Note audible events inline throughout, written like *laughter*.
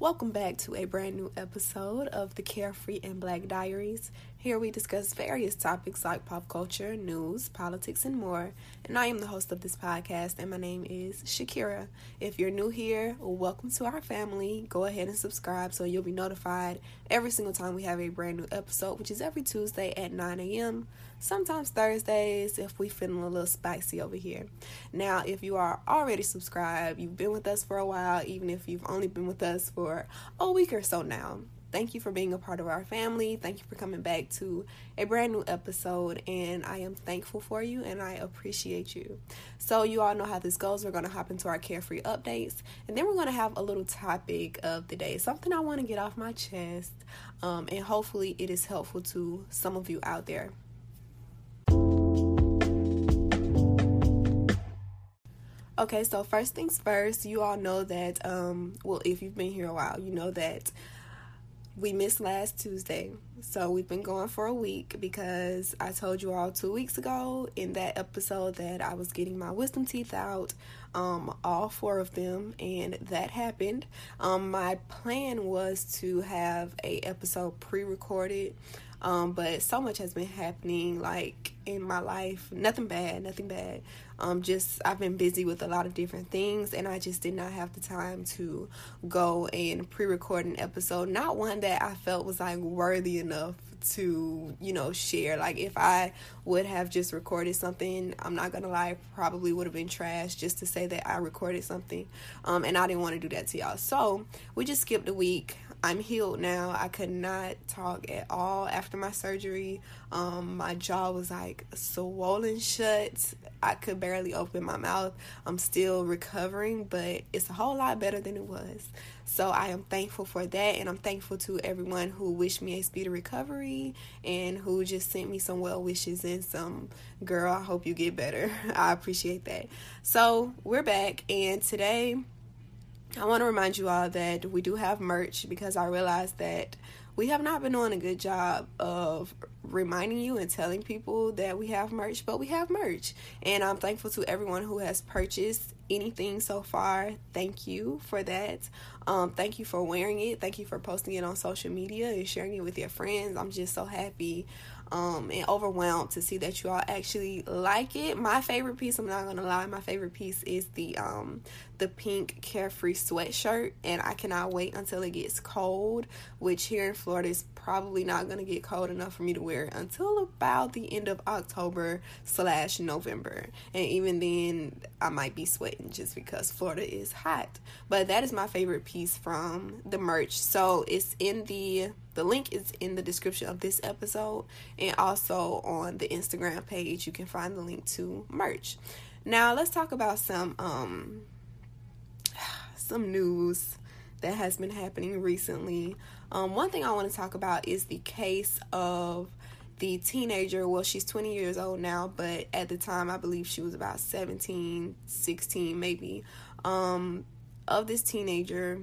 Welcome back to a brand new episode of the Carefree and Black Diaries. Here we discuss various topics like pop culture, news, politics, and more. And I am the host of this podcast, and my name is Shakira. If you're new here, welcome to our family. Go ahead and subscribe so you'll be notified every single time we have a brand new episode, which is every Tuesday at 9 a.m sometimes Thursdays if we feeling a little spicy over here. Now, if you are already subscribed, you've been with us for a while, even if you've only been with us for a week or so now. Thank you for being a part of our family. Thank you for coming back to a brand new episode. And I am thankful for you and I appreciate you. So, you all know how this goes. We're going to hop into our carefree updates. And then we're going to have a little topic of the day, something I want to get off my chest. Um, and hopefully, it is helpful to some of you out there. Okay, so first things first, you all know that, um, well, if you've been here a while, you know that we missed last Tuesday. So we've been going for a week because I told you all two weeks ago in that episode that I was getting my wisdom teeth out, um, all four of them, and that happened. Um, my plan was to have a episode pre-recorded um, but so much has been happening, like in my life. Nothing bad, nothing bad. Um, just I've been busy with a lot of different things, and I just did not have the time to go and pre-record an episode. Not one that I felt was like worthy enough to you know share like if i would have just recorded something i'm not gonna lie probably would have been trash just to say that i recorded something um and i didn't want to do that to y'all so we just skipped a week I'm healed now. I could not talk at all after my surgery. Um, my jaw was like swollen shut. I could barely open my mouth. I'm still recovering, but it's a whole lot better than it was. So I am thankful for that, and I'm thankful to everyone who wished me a speedy recovery and who just sent me some well wishes and some girl. I hope you get better. *laughs* I appreciate that. So we're back, and today I want to remind you all that we do have merch because I realized that we have not been doing a good job of reminding you and telling people that we have merch, but we have merch. And I'm thankful to everyone who has purchased anything so far. Thank you for that. Um, thank you for wearing it. Thank you for posting it on social media and sharing it with your friends. I'm just so happy um, and overwhelmed to see that you all actually like it. My favorite piece, I'm not gonna lie, my favorite piece is the um, the pink carefree sweatshirt, and I cannot wait until it gets cold. Which here in Florida is probably not gonna get cold enough for me to wear until about the end of October slash November, and even then I might be sweating just because Florida is hot. But that is my favorite piece from the merch. So it's in the the link is in the description of this episode and also on the Instagram page you can find the link to merch. Now let's talk about some um some news that has been happening recently. Um, one thing I want to talk about is the case of the teenager. Well, she's 20 years old now, but at the time I believe she was about 17, 16 maybe. Um, of this teenager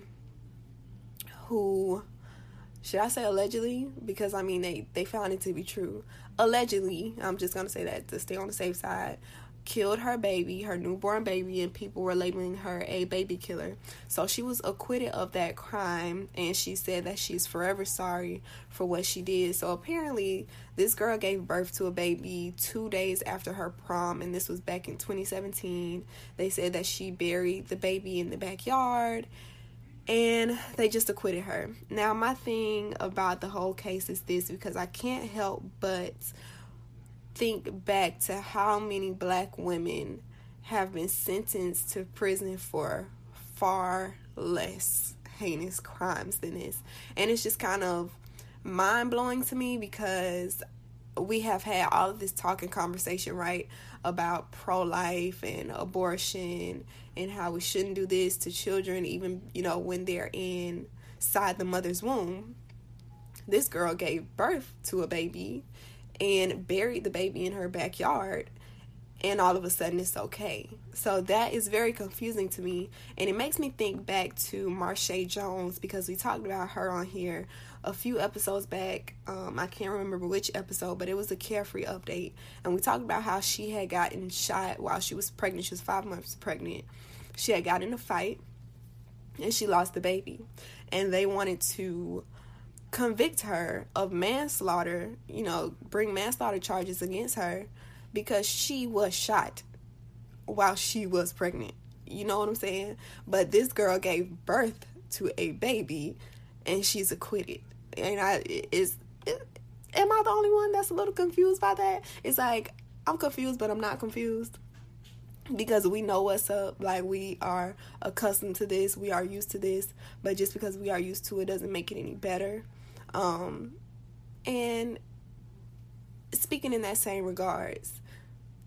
who should I say allegedly? Because I mean they they found it to be true. Allegedly, I'm just gonna say that to stay on the safe side. Killed her baby, her newborn baby, and people were labeling her a baby killer. So she was acquitted of that crime, and she said that she's forever sorry for what she did. So apparently, this girl gave birth to a baby two days after her prom, and this was back in 2017. They said that she buried the baby in the backyard and they just acquitted her. Now, my thing about the whole case is this because I can't help but think back to how many black women have been sentenced to prison for far less heinous crimes than this. And it's just kind of mind blowing to me because we have had all of this talk and conversation, right, about pro life and abortion and how we shouldn't do this to children, even, you know, when they're inside the mother's womb. This girl gave birth to a baby and buried the baby in her backyard and all of a sudden it's okay. So that is very confusing to me and it makes me think back to Marsha Jones because we talked about her on here a few episodes back. Um, I can't remember which episode, but it was a carefree update and we talked about how she had gotten shot while she was pregnant. She was five months pregnant. She had got in a fight and she lost the baby. And they wanted to convict her of manslaughter, you know, bring manslaughter charges against her because she was shot while she was pregnant. You know what I'm saying? But this girl gave birth to a baby and she's acquitted. And I is am I the only one that's a little confused by that? It's like I'm confused but I'm not confused because we know what's up. Like we are accustomed to this. We are used to this. But just because we are used to it doesn't make it any better. Um and speaking in that same regards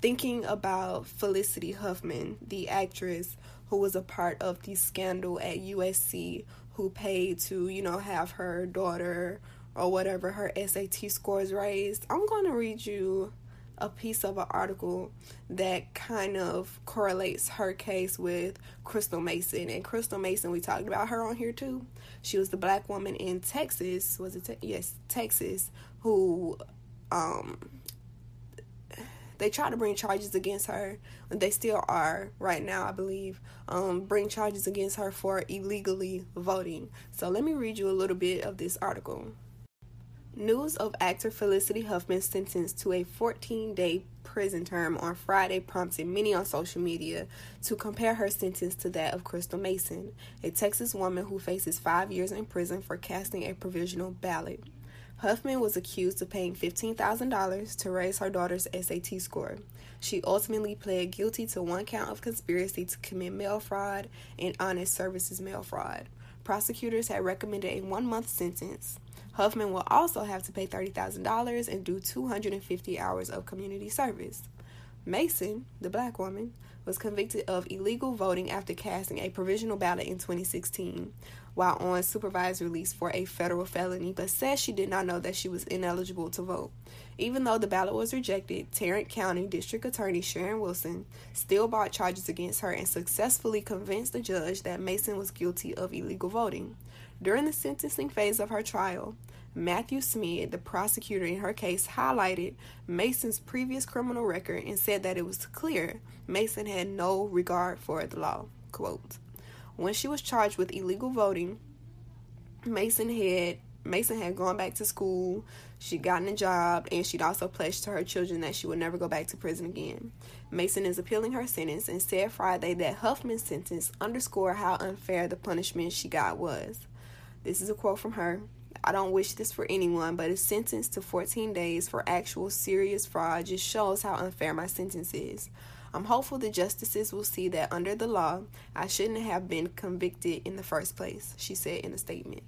thinking about felicity huffman the actress who was a part of the scandal at usc who paid to you know have her daughter or whatever her sat scores raised i'm going to read you a piece of an article that kind of correlates her case with Crystal Mason. And Crystal Mason, we talked about her on here too. She was the black woman in Texas, was it? Te- yes, Texas, who um they tried to bring charges against her. They still are right now, I believe. Um, bring charges against her for illegally voting. So let me read you a little bit of this article. News of actor Felicity Huffman sentenced to a 14 day prison term on Friday prompted many on social media to compare her sentence to that of Crystal Mason, a Texas woman who faces five years in prison for casting a provisional ballot. Huffman was accused of paying $15,000 to raise her daughter's SAT score. She ultimately pled guilty to one count of conspiracy to commit mail fraud and honest services mail fraud. Prosecutors had recommended a one month sentence. Huffman will also have to pay $30,000 and do 250 hours of community service. Mason, the black woman, was convicted of illegal voting after casting a provisional ballot in 2016 while on supervised release for a federal felony, but says she did not know that she was ineligible to vote. Even though the ballot was rejected, Tarrant County District Attorney Sharon Wilson still brought charges against her and successfully convinced the judge that Mason was guilty of illegal voting. During the sentencing phase of her trial, Matthew Smith, the prosecutor in her case, highlighted Mason's previous criminal record and said that it was clear Mason had no regard for the law. Quote, when she was charged with illegal voting, Mason had Mason had gone back to school, she'd gotten a job, and she'd also pledged to her children that she would never go back to prison again. Mason is appealing her sentence and said Friday that Huffman's sentence underscored how unfair the punishment she got was. This is a quote from her. I don't wish this for anyone, but a sentence to 14 days for actual serious fraud just shows how unfair my sentence is. I'm hopeful the justices will see that under the law, I shouldn't have been convicted in the first place, she said in a statement.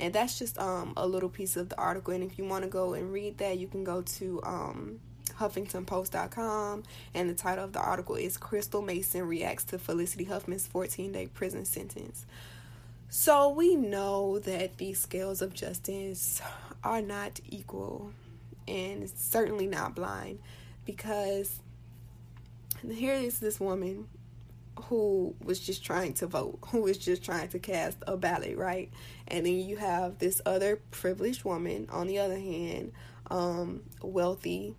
And that's just um, a little piece of the article. And if you want to go and read that, you can go to um, HuffingtonPost.com. And the title of the article is Crystal Mason Reacts to Felicity Huffman's 14 day prison sentence. So we know that these scales of justice are not equal and certainly not blind because here is this woman who was just trying to vote, who was just trying to cast a ballot, right? And then you have this other privileged woman, on the other hand, um, wealthy,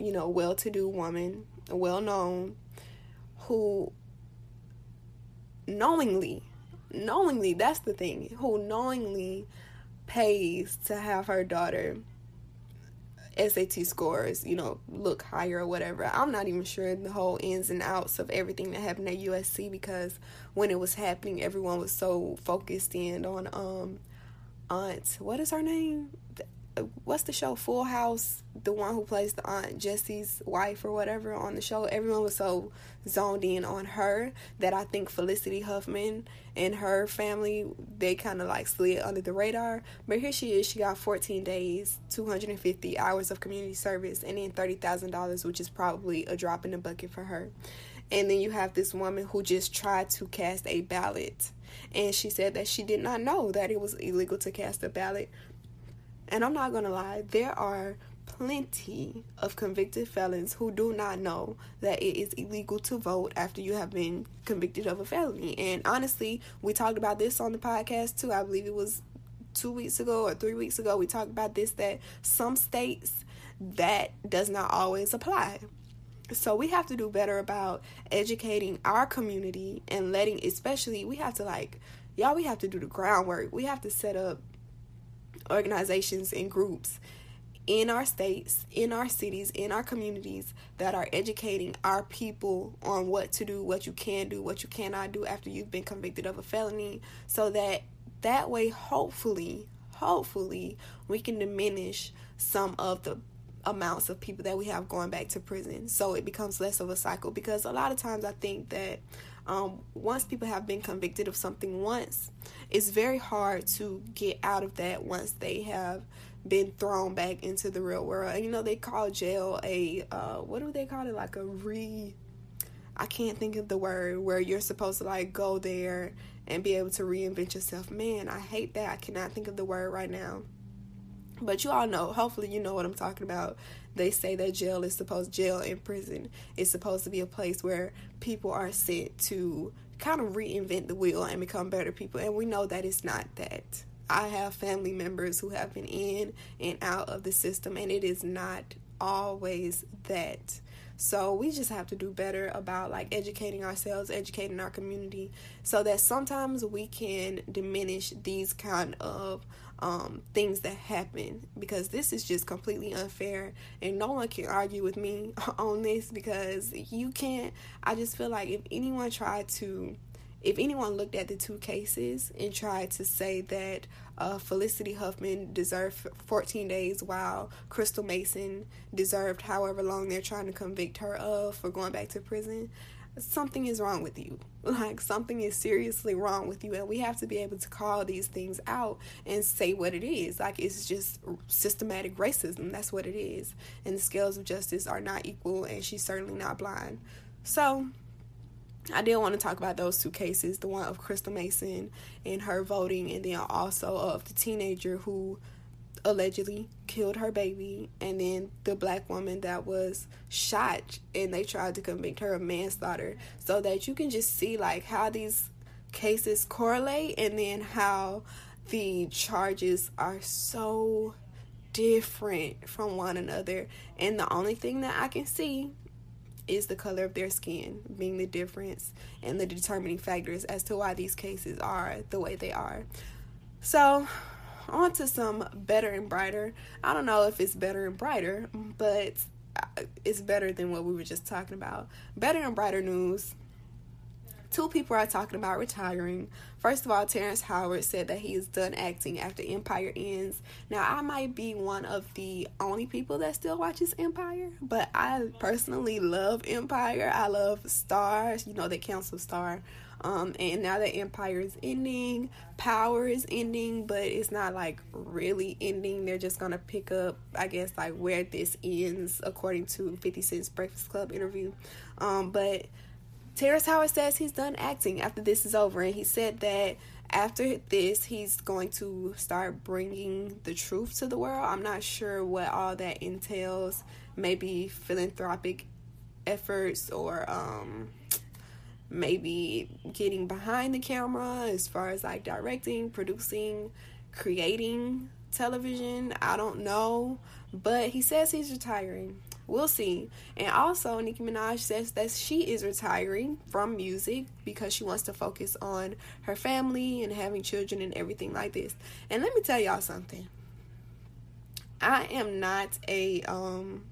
you know, well to do woman, well known, who knowingly knowingly, that's the thing, who knowingly pays to have her daughter SAT scores, you know, look higher or whatever. I'm not even sure the whole ins and outs of everything that happened at USC because when it was happening, everyone was so focused in on um Aunt, what is her name? What's the show Full House, the one who plays the aunt Jesse's wife or whatever on the show. Everyone was so zoned in on her that I think Felicity Huffman and her family they kind of like slid under the radar. But here she is. She got 14 days, 250 hours of community service, and then thirty thousand dollars, which is probably a drop in the bucket for her. And then you have this woman who just tried to cast a ballot. And she said that she did not know that it was illegal to cast a ballot and I'm not going to lie, there are plenty of convicted felons who do not know that it is illegal to vote after you have been convicted of a felony. And honestly, we talked about this on the podcast too. I believe it was two weeks ago or three weeks ago. We talked about this that some states that does not always apply. So we have to do better about educating our community and letting, especially, we have to like y'all, we have to do the groundwork. We have to set up organizations and groups in our states, in our cities, in our communities that are educating our people on what to do, what you can do, what you cannot do after you've been convicted of a felony, so that that way, hopefully, hopefully, we can diminish some of the amounts of people that we have going back to prison. So it becomes less of a cycle because a lot of times i think that um, once people have been convicted of something once it's very hard to get out of that once they have been thrown back into the real world. And you know, they call jail a uh, what do they call it? Like a re. I can't think of the word where you're supposed to like go there and be able to reinvent yourself. Man, I hate that. I cannot think of the word right now. But you all know, hopefully, you know what I'm talking about. They say that jail is supposed, jail and prison is supposed to be a place where people are sent to kind of reinvent the wheel and become better people. And we know that it's not that. I have family members who have been in and out of the system, and it is not always that. So we just have to do better about like educating ourselves, educating our community, so that sometimes we can diminish these kind of um, things that happen because this is just completely unfair and no one can argue with me *laughs* on this because you can't. I just feel like if anyone tried to if anyone looked at the two cases and tried to say that uh, Felicity Huffman deserved 14 days while Crystal Mason deserved however long they're trying to convict her of for going back to prison, something is wrong with you. Like something is seriously wrong with you, and we have to be able to call these things out and say what it is. Like it's just systematic racism. That's what it is. And the scales of justice are not equal, and she's certainly not blind. So I did want to talk about those two cases the one of Crystal Mason and her voting, and then also of the teenager who allegedly killed her baby, and then the black woman that was shot and they tried to convict her of manslaughter. So that you can just see like how these cases correlate and then how the charges are so different from one another. And the only thing that I can see is the color of their skin being the difference and the determining factors as to why these cases are the way they are. So, on to some better and brighter. I don't know if it's better and brighter, but uh, it's better than what we were just talking about. Better and brighter news Two people are talking about retiring. First of all, Terrence Howard said that he is done acting after Empire ends. Now, I might be one of the only people that still watches Empire, but I personally love Empire. I love Stars. you know, the Council Star. Um, and now the Empire is ending, Power is ending, but it's not like really ending. They're just gonna pick up, I guess, like where this ends, according to 50 Cent's Breakfast Club interview. Um, but Terrence Howard says he's done acting after this is over, and he said that after this, he's going to start bringing the truth to the world. I'm not sure what all that entails. Maybe philanthropic efforts or um, maybe getting behind the camera as far as like directing, producing, creating television. I don't know. But he says he's retiring. We'll see. And also, Nicki Minaj says that she is retiring from music because she wants to focus on her family and having children and everything like this. And let me tell y'all something. I am not a um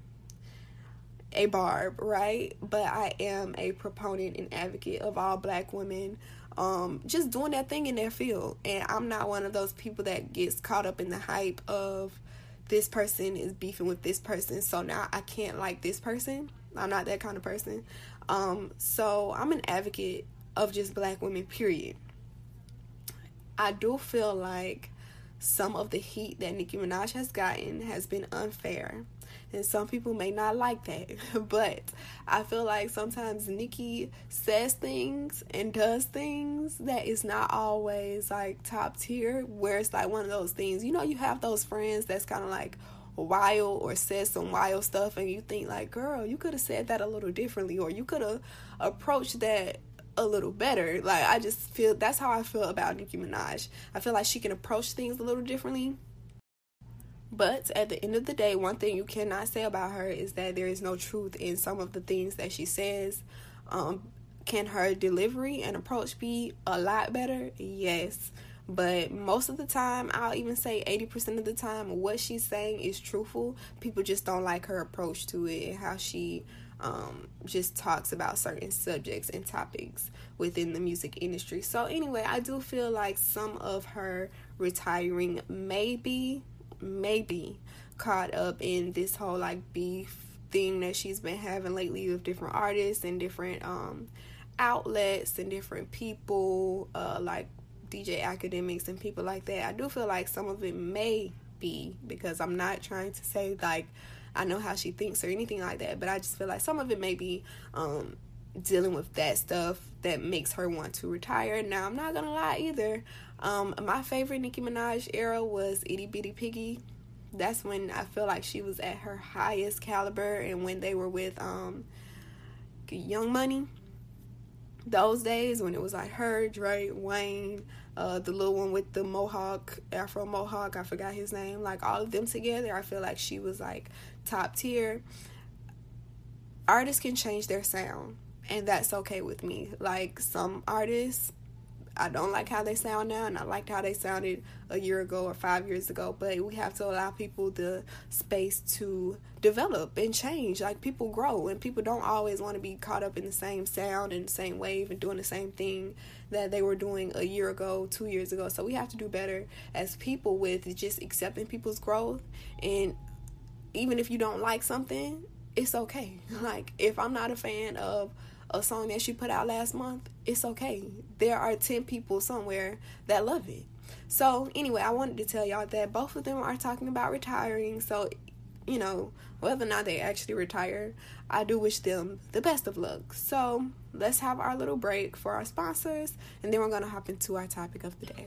a barb, right? But I am a proponent and advocate of all black women um just doing that thing in their field. And I'm not one of those people that gets caught up in the hype of this person is beefing with this person, so now I can't like this person. I'm not that kind of person. Um, so I'm an advocate of just black women, period. I do feel like some of the heat that Nicki Minaj has gotten has been unfair and some people may not like that. *laughs* but I feel like sometimes Nicki says things and does things that is not always like top tier, where it's like one of those things. You know, you have those friends that's kind of like wild or says some wild stuff, and you think like, girl, you could have said that a little differently, or you could have approached that a little better. Like I just feel that's how I feel about Nicki Minaj. I feel like she can approach things a little differently but at the end of the day, one thing you cannot say about her is that there is no truth in some of the things that she says. Um, Can her delivery and approach be a lot better? Yes. But most of the time, I'll even say 80% of the time, what she's saying is truthful. People just don't like her approach to it and how she um, just talks about certain subjects and topics within the music industry. So, anyway, I do feel like some of her retiring maybe, maybe caught up in this whole like beef thing that she's been having lately with different artists and different um, outlets and different people, uh, like DJ Akademiks and people like that. I do feel like some of it may be because I'm not trying to say like I know how she thinks or anything like that, but I just feel like some of it may be um, dealing with that stuff that makes her want to retire. Now, I'm not gonna lie either. Um, my favorite Nicki Minaj era was Itty Bitty Piggy. That's when I feel like she was at her highest caliber, and when they were with um, Young Money. Those days when it was like her, Drake, Wayne, uh, the little one with the mohawk, Afro mohawk, I forgot his name. Like all of them together, I feel like she was like top tier. Artists can change their sound, and that's okay with me. Like some artists, I don't like how they sound now, and I liked how they sounded a year ago or five years ago. But we have to allow people the space to develop and change. Like people grow, and people don't always want to be caught up in the same sound and the same wave and doing the same thing that they were doing a year ago, two years ago. So we have to do better as people with just accepting people's growth and even if you don't like something, it's okay. *laughs* Like if I'm not a fan of a song that she put out last month, it's okay. There are 10 people somewhere that love it. So, anyway, I wanted to tell y'all that both of them are talking about retiring. So, you know, whether or not they actually retire, I do wish them the best of luck. So, let's have our little break for our sponsors, and then we're going to hop into our topic of the day.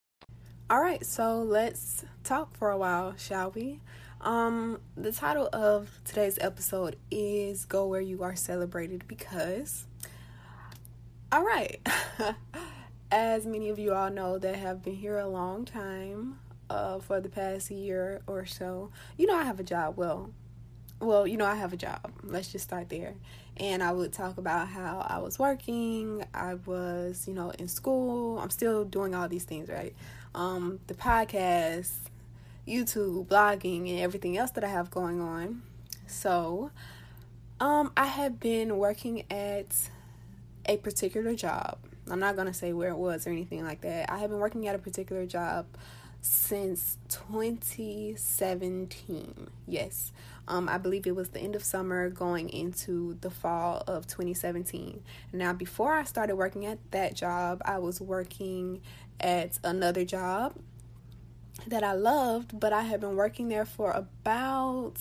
All right, so let's talk for a while, shall we? Um, the title of today's episode is Go Where You Are Celebrated because, all right, *laughs* as many of you all know that have been here a long time, uh, for the past year or so, you know, I have a job. Well, well, you know, I have a job. Let's just start there. And I would talk about how I was working, I was, you know, in school, I'm still doing all these things, right? Um, the podcast, YouTube, blogging, and everything else that I have going on. So, um, I have been working at a particular job. I'm not going to say where it was or anything like that. I have been working at a particular job since 2017. Yes. Um, I believe it was the end of summer going into the fall of 2017. Now, before I started working at that job, I was working at another job that I loved, but I had been working there for about,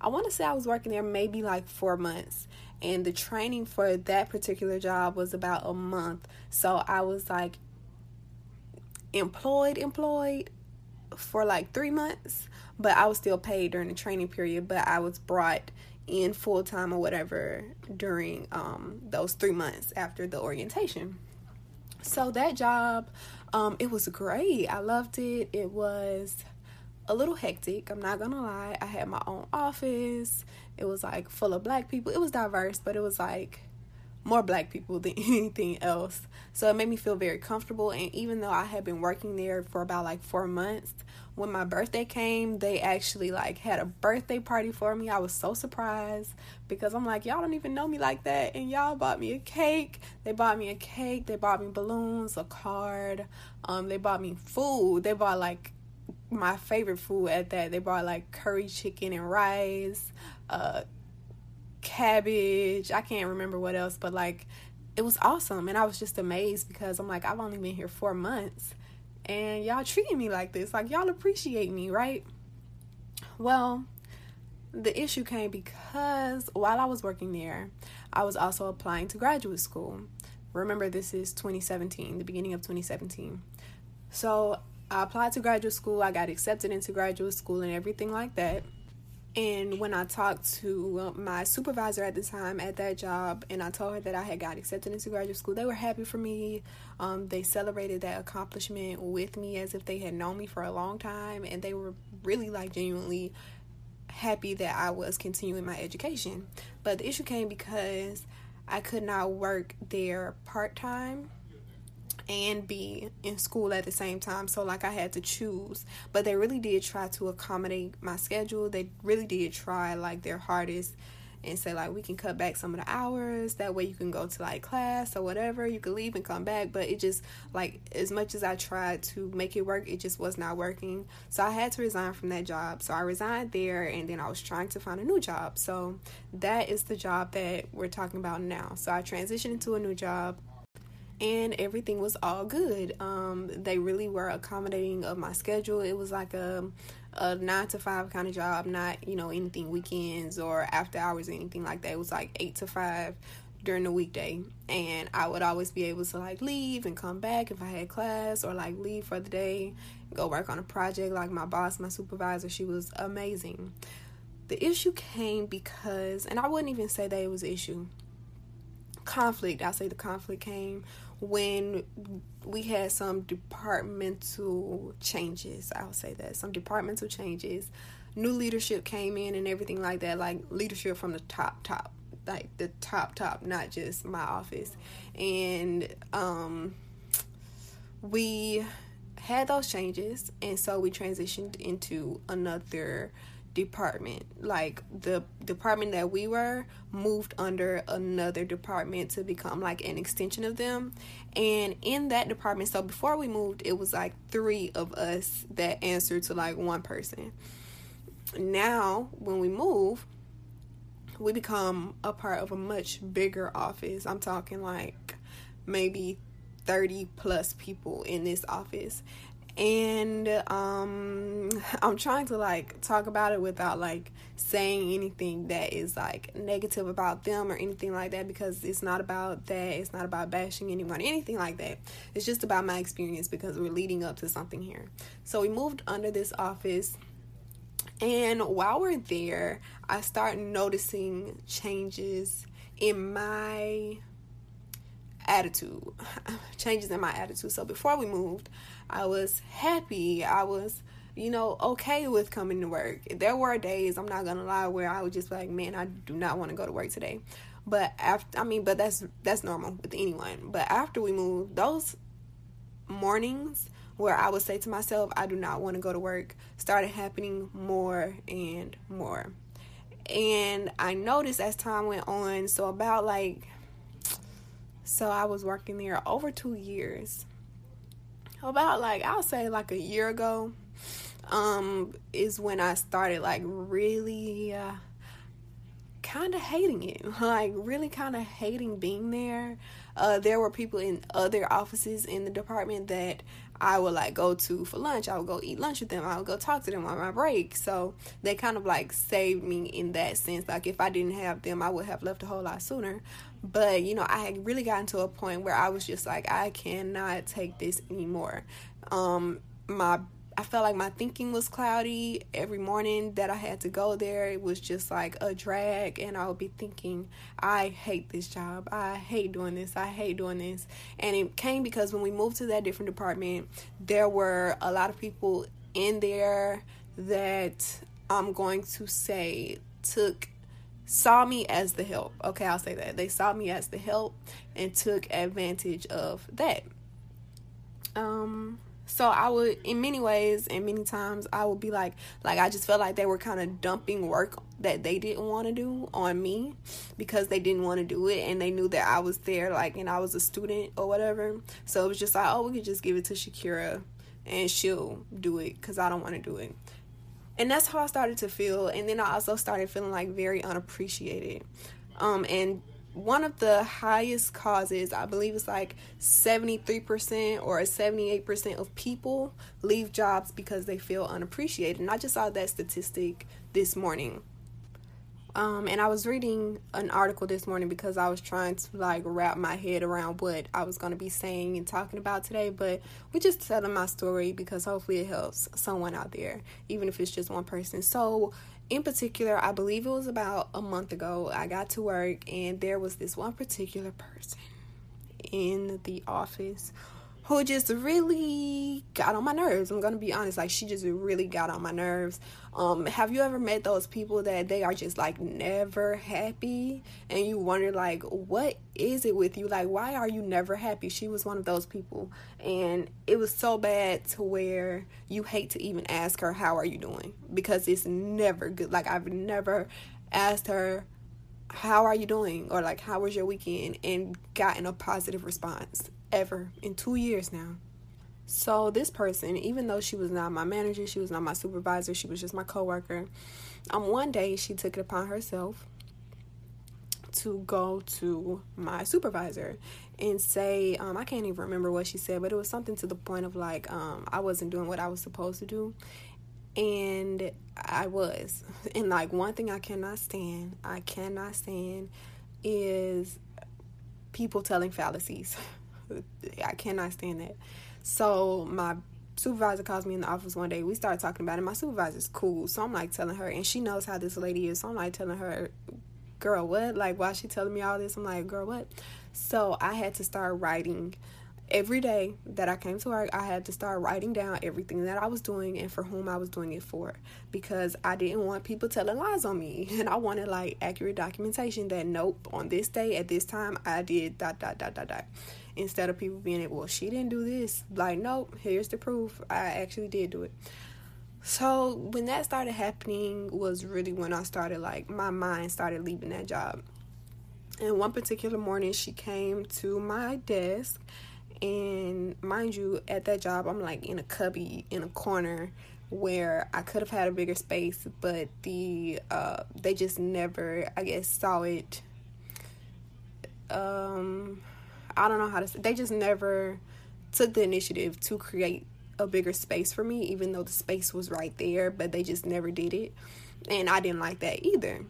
I want to say I was working there maybe like four months. And the training for that particular job was about a month. So I was like employed, employed for like three months, but I was still paid during the training period. But I was brought in full time or whatever during um, those three months after the orientation. So that job, um, it was great. I loved it. It was a little hectic. I'm not gonna lie. I had my own office. It was like full of black people. It was diverse, but it was like more black people than *laughs* anything else. So it made me feel very comfortable. And even though I had been working there for about like four months, when my birthday came, they actually like had a birthday party for me. I was so surprised because I'm like, y'all don't even know me like that. And y'all bought me a cake. They bought me a cake. They bought me balloons, a card. Um, they bought me food. They bought like my favorite food at that. They bought like curry chicken and rice, uh, cabbage. I can't remember what else, but like it was awesome. And I was just amazed because I'm like, I've only been here four months and y'all treating me like this. Like y'all appreciate me, right? Well, the issue came because while I was working there, I was also applying to graduate school. Remember, this is 2017, the beginning of 2017. So I applied to graduate school, I got accepted into graduate school, and everything like that. And when I talked to my supervisor at the time at that job, and I told her that I had got accepted into graduate school, they were happy for me. Um, they celebrated that accomplishment with me as if they had known me for a long time, and they were really like genuinely happy that I was continuing my education. But the issue came because I could not work there part time and be in school at the same time. So, like, I had to choose. But they really did try to accommodate my schedule. They really did try, like, their hardest and say, like, we can cut back some of the hours. That way, you can go to, like, class or whatever. You can leave and come back. But it just, like, as much as I tried to make it work, it just was not working. So, I had to resign from that job. So, I resigned there and then I was trying to find a new job. So, that is the job that we're talking about now. So, I transitioned into a new job and everything was all good. Um, they really were accommodating of my schedule. It was like a a nine to five kind of job, not you know anything weekends or after hours or anything like that. It was like eight to five during the weekday, and I would always be able to like leave and come back if I had class or like leave for the day, go work on a project. Like my boss, my supervisor, she was amazing. The issue came because, and I wouldn't even say that it was an issue conflict. I'll say the conflict came when we had some departmental changes. I'll say that some departmental changes. New leadership came in and everything like that, like leadership from the top, top, like the top, top, not just my office. And um, we had those changes, and so we transitioned into another department. Like the department that we were moved under another department to become like an extension of them. And in that department, so before we moved, it was like three of us that answered to like one person. Now, when we move, we become a part of a much bigger office. I'm talking like maybe 30 plus people in this office and um *laughs* i'm trying to like talk about it without like saying anything that is like negative about them or anything like that because it's not about that. It's not about bashing anyone anything like that. It's just about my experience because we're leading up to something here. So we moved under this office. And while we're there i start noticing changes in my attitude. *laughs* Changes in my attitude. So before we moved I was happy. I was, you know, okay with coming to work. There were days, I'm not gonna lie, where I would just like, man, I do not want to go to work today. But after, I mean, but that's that's normal with anyone. But after we moved, those mornings where I would say to myself, I do not want to go to work, started happening more and more. And I noticed as time went on, so about like, so I was working there over two years about like I'll say like a year ago um is when I started like really uh, kind of hating it *laughs* like really kind of hating being there uh there were people in other offices in the department that I would like go to for lunch. I would go eat lunch with them. I would go talk to them on my break. So they kind of like saved me in that sense. Like if I didn't have them, I would have left a whole lot sooner. But you know, I had really gotten to a point where I was just like, I cannot take this anymore. Um, my I felt like my thinking was cloudy every morning that I had to go there. It was just like a drag, and I would be thinking, I hate this job. I hate doing this. I hate doing this. And it came because when we moved to that different department, there were a lot of people in there that I'm going to say took saw me as the help. Okay, I'll say that. They saw me as the help and took advantage of that. Um so I would in many ways and many times I would be like like I just felt like they were kind of dumping work that they didn't want to do on me because they didn't want to do it and they knew that I was there like and I was a student or whatever. So it was just like, "Oh, we could just give it to Shakira and she'll do it cuz I don't want to do it." And that's how I started to feel. And then I also started feeling like very unappreciated. Um, and one of the highest causes, I believe it's like 73% or 78% of people leave jobs because they feel unappreciated. And I just saw that statistic this morning. Um, and I was reading an article this morning because I was trying to like wrap my head around what I was going to be saying and talking about today. But we just telling my story because hopefully it helps someone out there, even if it's just one person. So, in particular, I believe it was about a month ago, I got to work and there was this one particular person in the office who just really got on my nerves. I'm gonna be honest, like she just really got on my nerves. Um, have you ever met those people that they are just like never happy and you wonder like what is it with you? Like why are you never happy? She was one of those people and it was so bad to where you hate to even ask her how are you doing because it's never good. Like I've never asked her how are you doing or like how was your weekend and gotten a positive response ever in two years now. So this person, even though she was not my manager, she was not my supervisor, she was just my coworker. Um, one day she took it upon herself to go to my supervisor and say, um, I can't even remember what she said, but it was something to the point of like, um, I wasn't doing what I was supposed to do. And I was. *laughs* And like one thing I cannot stand, I cannot stand is people telling fallacies. *laughs* I cannot stand that. So my supervisor calls me in the office one day. We start talking about it. My supervisor's cool, so I'm like telling her, and she knows how this lady is. So I'm like telling her, "Girl, what? Like, why she telling me all this?" I'm like, "Girl, what?" So I had to start writing every day that I came to work, I had to start writing down everything that I was doing and for whom I was doing it for because I didn't want people telling lies on me. *laughs* And I wanted like accurate documentation that nope, on this day at this time I did dot dot dot dot dot. Instead of people being like, well, she didn't do this. Like, nope, here's the proof. I actually did do it. So when that started happening was really when I started like my mind started leaving that job. And one particular morning she came to my desk and mind you, at that job, I'm like in a cubby in a corner where I could have had a bigger space, but the uh, they just never, I guess, saw it. Um, I don't know how to. They just never took the initiative to create a bigger space for me, even though the space was right there, but they just never did it, and I didn't like that either.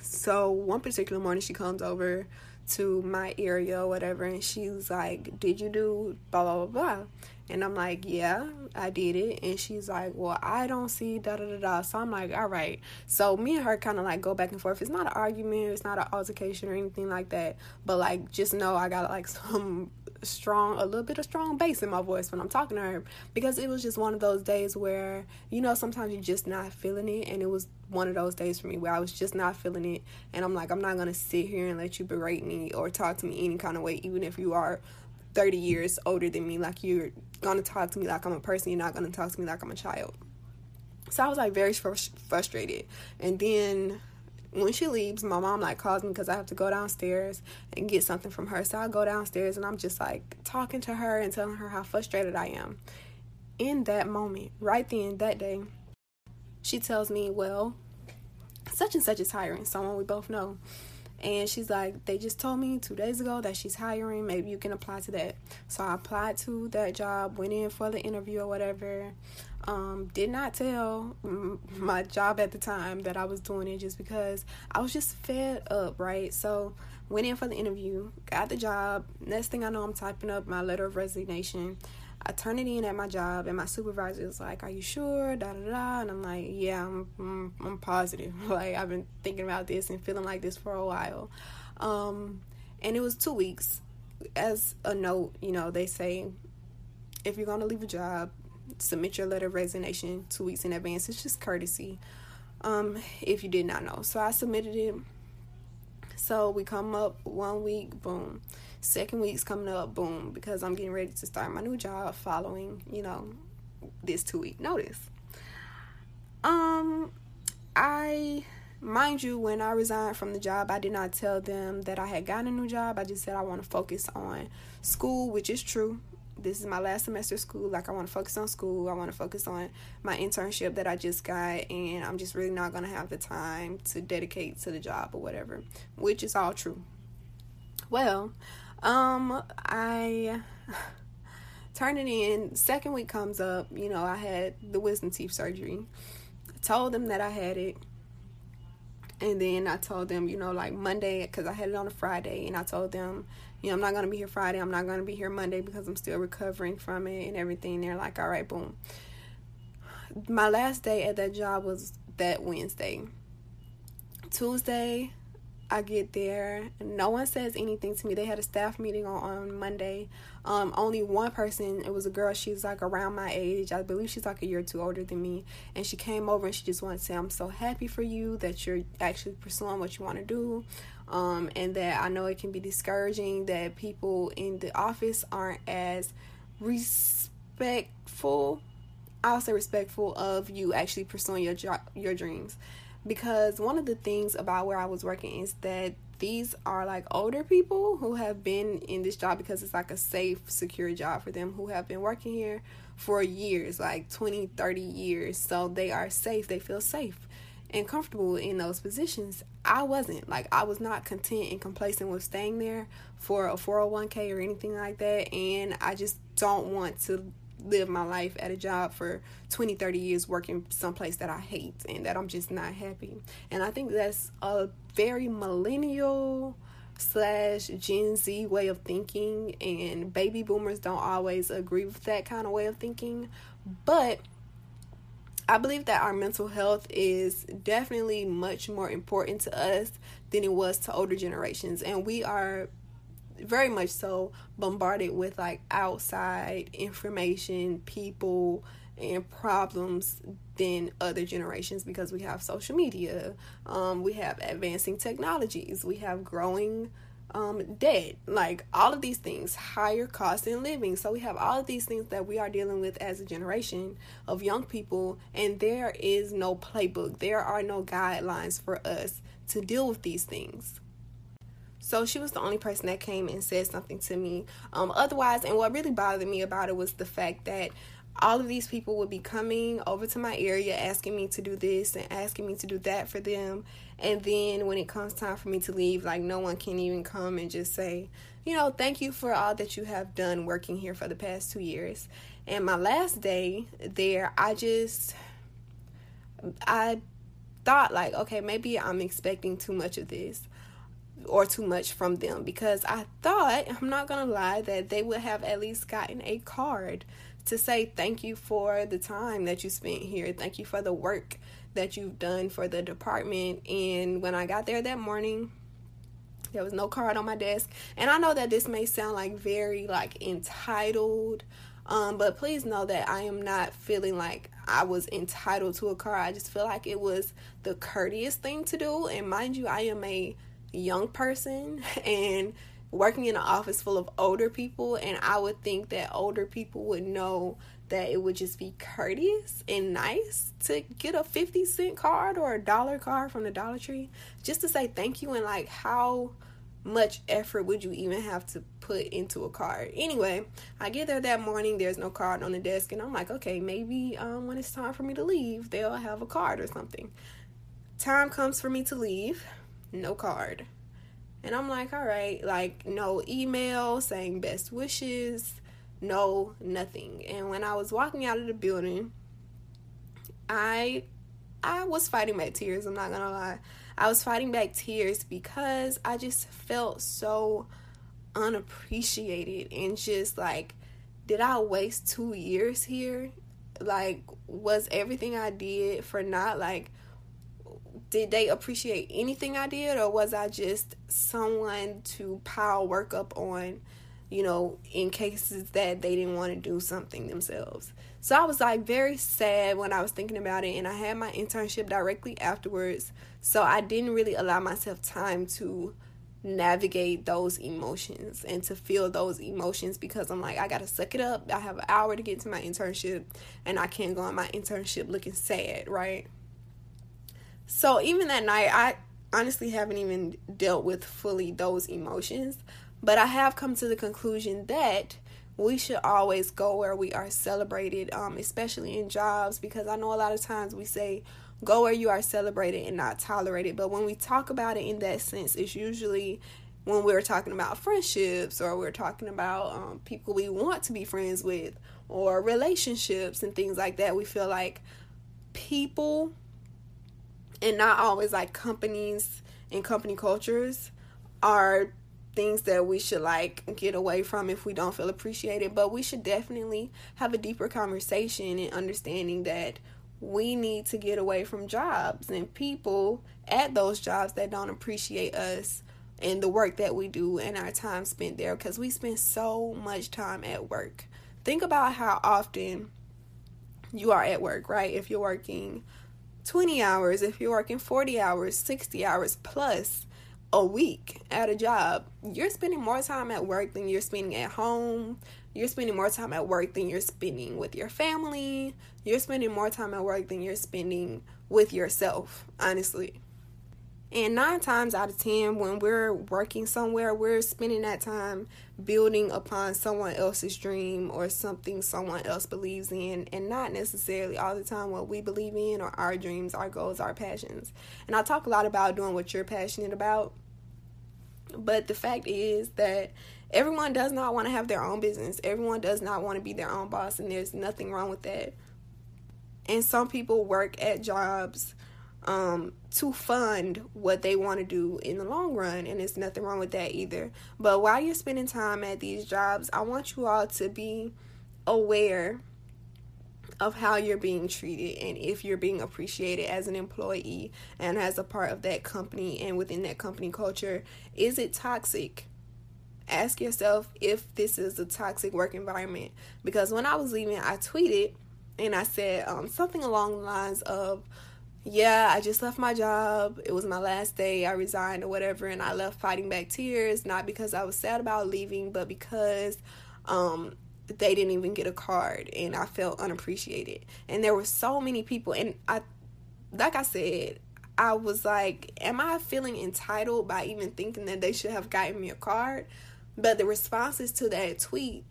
So one particular morning, she comes over to my area or whatever and she was like did you do blah blah blah blah? And i'm like yeah i did it. And she's like well i don't see da da da da. So i'm like all right. So me and her kind of like go back and forth. It's not an argument it's not an altercation or anything like that but like just know i got like *laughs* some strong a little bit of strong bass in my voice when I'm talking to her because it was just one of those days where you know sometimes you're just not feeling it and it was one of those days for me where I was just not feeling it and I'm like I'm not going to sit here and let you berate me or talk to me any kind of way even if you are 30 years older than me like you're going to talk to me like I'm a person you're not going to talk to me like I'm a child. So I was like very frustrated and then when she leaves, my mom like calls me because I have to go downstairs and get something from her. So I go downstairs and I'm just like talking to her and telling her how frustrated I am. In that moment, right then, that day, she tells me, Well, such and such is hiring someone we both know. And she's like, They just told me two days ago that she's hiring. Maybe you can apply to that. So I applied to that job, went in for the interview or whatever. Um, did not tell my job at the time that I was doing it just because I was just fed up, right? So went in for the interview, got the job. Next thing I know, I'm typing up my letter of resignation. I turn it in at my job, and my supervisor is like, "Are you sure?" Da da da, and I'm like, "Yeah, I'm, I'm, I'm positive. *laughs* like I've been thinking about this and feeling like this for a while." Um, and it was two weeks. As a note, you know, they say if you're gonna leave a job, submit your letter of resignation two weeks in advance. It's just courtesy. Um, if you did not know. So I submitted it. So we come up one week, boom. Second week's coming up, boom, because I'm getting ready to start my new job following, you know, this two week notice. Um, I mind you, when I resigned from the job, I did not tell them that I had gotten a new job. I just said I want to focus on school, which is true. This is my last semester of school. Like, I want to focus on school. I want to focus on my internship that I just got. And I'm just really not going to have the time to dedicate to the job or whatever, which is all true. Well, um, I turned it in. Second week comes up. You know, I had the wisdom teeth surgery. I told them that I had it and then I told them, you know, like Monday, because I had it on a Friday, and I told them, you know, I'm not going to be here Friday. I'm not going to be here Monday because I'm still recovering from it and everything. They're like, all right, boom. My last day at that job was that Wednesday. Tuesday, I get there, no one says anything to me. They had a staff meeting on, on Monday. Um, only one person, it was a girl, she's like around my age. I believe she's like a year or two older than me. And she came over and she just wanted to say, I'm so happy for you that you're actually pursuing what you want to do. Um, and that I know it can be discouraging that people in the office aren't as respectful. I'll say respectful of you actually pursuing your job, your dreams because one of the things about where I was working is that these are like older people who have been in this job because it's like a safe, secure job for them who have been working here for years, like 20, 30 years. So they are safe, they feel safe and comfortable in those positions. I wasn't. Like I was not content and complacent with staying there for a 401k or anything like that and I just don't want to live my life at a job for 20 30 years working someplace that i hate and that i'm just not happy and i think that's a very millennial slash gen z way of thinking and baby boomers don't always agree with that kind of way of thinking but I believe that our mental health is definitely much more important to us than it was to older generations. And we are very much so bombarded with like outside information, people, and problems than other generations because we have social media, um, we have advancing technologies, we have growing um, debt, like all of these things, higher cost in living. So we have all of these things that we are dealing with as a generation of young people, and there is no playbook, there are no guidelines for us to deal with these things. So she was the only person that came and said something to me. Um, otherwise, and what really bothered me about it was the fact that all of these people would be coming over to my area asking me to do this and asking me to do that for them. And then when it comes time for me to leave, like no one can even come and just say, you know, thank you for all that you have done working here for the past two years. And my last day there, I just, I thought like, okay, maybe I'm expecting too much of this or too much from them because I thought, I'm not gonna lie, that they would have at least gotten a card to say thank you for the time that you spent here, thank you for the work that you've done for the department. And when I got there that morning, there was no card on my desk. And I know that this may sound like very like entitled, um, but please know that I am not feeling like I was entitled to a card. I just feel like it was the courteous thing to do. And mind you, I am a young person *laughs* and working in an office full of older people and I would think that older people would know that it would just be courteous and nice to get a 50 cent card or a dollar card from the Dollar Tree just to say thank you and like how much effort would you even have to put into a card? Anyway i get there that morning there's no card on the desk and i'm like okay maybe um, when it's time for me to leave they'll have a card or something. Time comes for me to leave no card. And I'm like, all right, like no email saying best wishes, no nothing. And when I was walking out of the building, I I was fighting back tears, I'm not gonna lie. I was fighting back tears because I just felt so unappreciated and just like did I waste 2 years here? Like was everything I did for not like did they appreciate anything I did or was I just someone to pile work up on, you know, in cases that they didn't want to do something themselves? So I was like very sad when I was thinking about it, and I had my internship directly afterwards. So I didn't really allow myself time to navigate those emotions and to feel those emotions because I'm like, I gotta suck it up. I have an hour to get to my internship, and I can't go on my internship looking sad, right? So even that night, I honestly haven't even dealt with fully those emotions, but I have come to the conclusion that we should always go where we are celebrated, um, especially in jobs, because I know a lot of times we say, go where you are celebrated and not tolerated. But when we talk about it in that sense, it's usually when we're talking about friendships or we're talking about um, people we want to be friends with or relationships and things like that. We feel like people and not always like companies and company cultures are things that we should like get away from if we don't feel appreciated. But we should definitely have a deeper conversation and understanding that we need to get away from jobs and people at those jobs that don't appreciate us and the work that we do and our time spent there because we spend so much time at work. Think about how often you are at work right? If you're working 20 hours if you're working 40 hours 60 hours plus a week at a job, you're spending more time at work than you're spending at home. You're spending more time at work than you're spending with your family. You're spending more time at work than you're spending with yourself, honestly. And nine times out of ten, when we're working somewhere, we're spending that time building upon someone else's dream or something someone else believes in, and not necessarily all the time what we believe in or our dreams, our goals, our passions. And I talk a lot about doing what you're passionate about but the fact is that everyone does not want to have their own business. Everyone does not want to be their own boss, and there's nothing wrong with that. And some people work at jobs um, to fund what they want to do in the long run, and there's nothing wrong with that either. But while you're spending time at these jobs, I want you all to be aware of how you're being treated and if you're being appreciated as an employee and as a part of that company and within that company culture. Is it toxic? Ask yourself if this is a toxic work environment. Because when I was leaving, I tweeted and I said um, something along the lines of, yeah, I just left my job. It was my last day. I resigned or whatever, and I left fighting back tears, not because I was sad about leaving, but because um, they didn't even get a card and I felt unappreciated. And there were so many people and I like I said, I was like, am I feeling entitled by even thinking that they should have gotten me a card? But the responses to that tweet,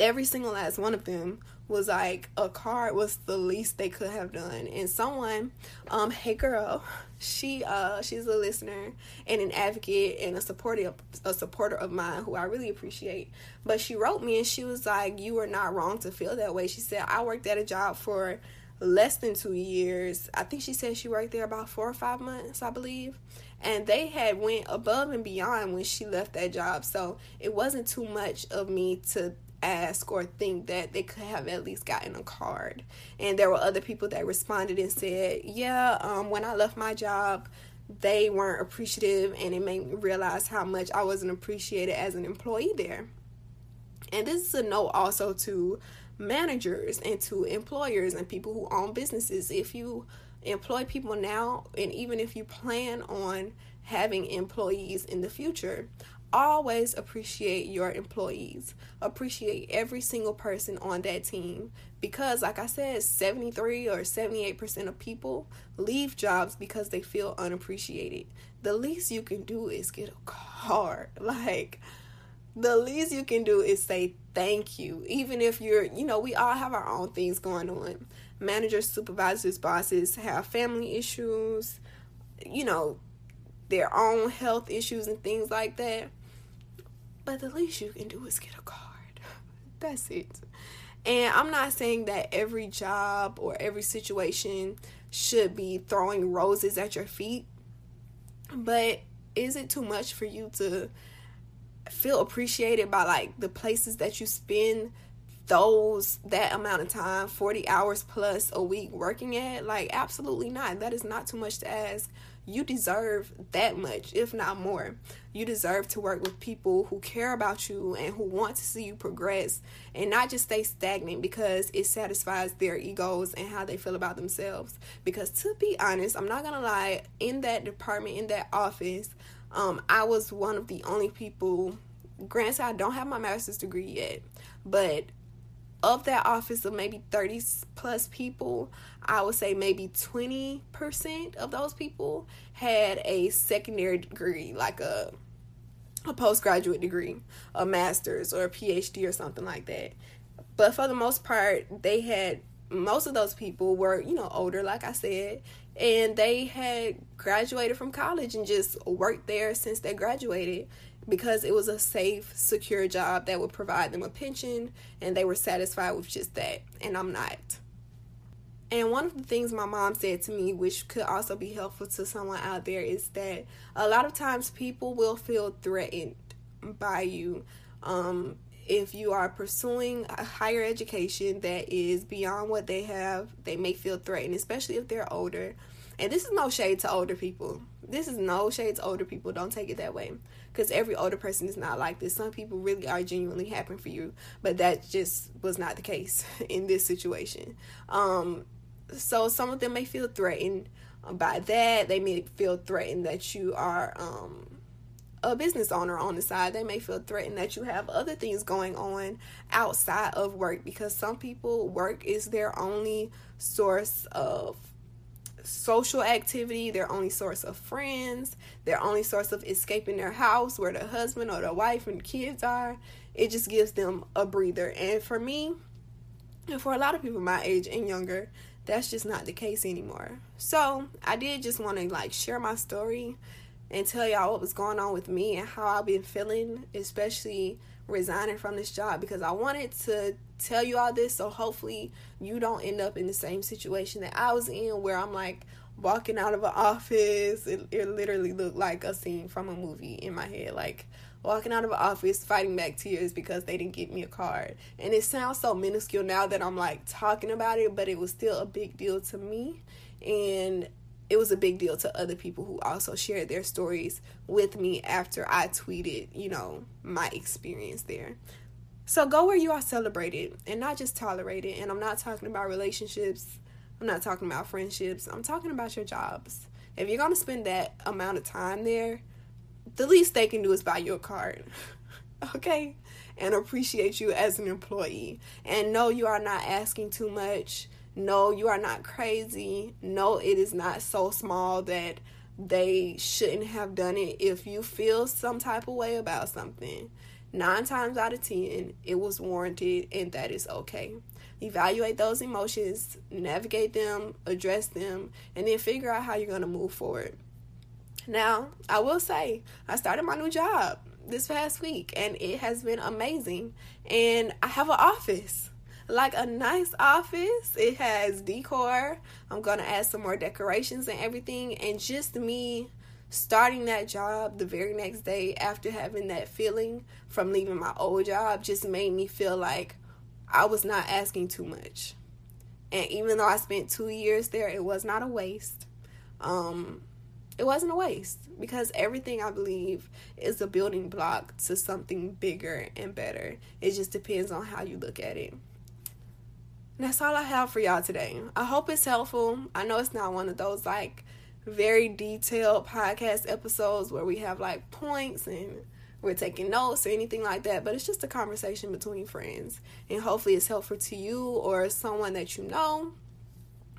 every single last one of them was like a card was the least they could have done. And someone, um, hey girl, she uh she's a listener and an advocate and a supporter a supporter of mine who I really appreciate. But she wrote me and she was like, You were not wrong to feel that way. She said, I worked at a job for less than two years. I think she said she worked there about four or five months, I believe. And they had went above and beyond when she left that job. So it wasn't too much of me to ask or think that they could have at least gotten a card. And there were other people that responded and said, Yeah, um, when I left my job, they weren't appreciative, and it made me realize how much I wasn't appreciated as an employee there. And this is a note also to managers and to employers and people who own businesses. If you employ people now, and even if you plan on having employees in the future, always appreciate your employees. Appreciate every single person on that team because like I said, 73 or 78% of people leave jobs because they feel unappreciated. The least you can do is get a card. *laughs* Like the least you can do is say thank you. Even if you're, you know, we all have our own things going on. Managers, supervisors, bosses have family issues, you know, their own health issues and things like that. But the least you can do is get a card. *laughs* That's it. And I'm not saying that every job or every situation should be throwing roses at your feet. But is it too much for you to feel appreciated by like the places that you spend those that amount of time 40 hours plus a week working at like absolutely not that is not too much to ask you deserve that much if not more. You deserve to work with people who care about you and who want to see you progress and not just stay stagnant because it satisfies their egos and how they feel about themselves. Because to be honest i'm not gonna lie in that department in that office um, i was one of the only people granted i don't have my master's degree yet but of that office of maybe 30 plus people, I would say maybe 20% of those people had a secondary degree, like a a postgraduate degree, a master's or a PhD or something like that. But for the most part, they had most of those people were, you know, older, like I said, and they had graduated from college and just worked there since they graduated because it was a safe, secure job that would provide them a pension and they were satisfied with just that. And I'm not. And one of the things my mom said to me, which could also be helpful to someone out there, is that a lot of times people will feel threatened by you. Um, if you are pursuing a higher education that is beyond what they have, they may feel threatened, especially if they're older. And this is no shade to older people. This is no shade to older people. Don't take it that way because every older person is not like this. Some people really are genuinely happy for you, but that just was not the case *laughs* in this situation. Um, so some of them may feel threatened by that. They may feel threatened that you are um, a business owner on the side. They may feel threatened that you have other things going on outside of work because some people work is their only source of social activity, their only source of friends, their only source of escaping their house where the husband or the wife and kids are. It just gives them a breather. And for me, and for a lot of people my age and younger, that's just not the case anymore. So I did just want to like share my story and tell y'all what was going on with me and how I've been feeling, especially resigning from this job because I wanted to tell you all this so hopefully you don't end up in the same situation that I was in where I'm like walking out of an office. It, it literally looked like a scene from a movie in my head. Like walking out of an office fighting back tears because they didn't get me a card. And it sounds so minuscule now that I'm like talking about it, but it was still a big deal to me. And it was a big deal to other people who also shared their stories with me after I tweeted, you know, my experience there. So go where you are celebrated and not just tolerated. And I'm not talking about relationships, I'm not talking about friendships, I'm talking about your jobs. If you're going to spend that amount of time there, the least they can do is buy you a card. *laughs* okay? And appreciate you as an employee. And no, you are not asking too much no, you are not crazy. No, it is not so small that they shouldn't have done it. If you feel some type of way about something, nine times out of ten, it was warranted and that is okay. Evaluate those emotions, navigate them, address them, and then figure out how you're going to move forward. Now, I will say, I started my new job this past week and it has been amazing. And I have an office like a nice office. It has decor. I'm going to add some more decorations and everything. And just me starting that job the very next day after having that feeling from leaving my old job just made me feel like I was not asking too much. And even though I spent two years there, it was not a waste. Um, it wasn't a waste because everything I believe is a building block to something bigger and better. It just depends on how you look at it that's all I have for y'all today. I hope it's helpful. I know it's not one of those like very detailed podcast episodes where we have like points and we're taking notes or anything like that, but it's just a conversation between friends. And hopefully it's helpful to you or someone that you know.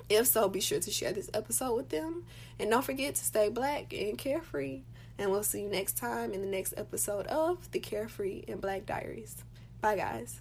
If so, be sure to share this episode with them. And don't forget to stay black and carefree. And we'll see you next time in the next episode of the Carefree and Black Diaries. Bye, guys.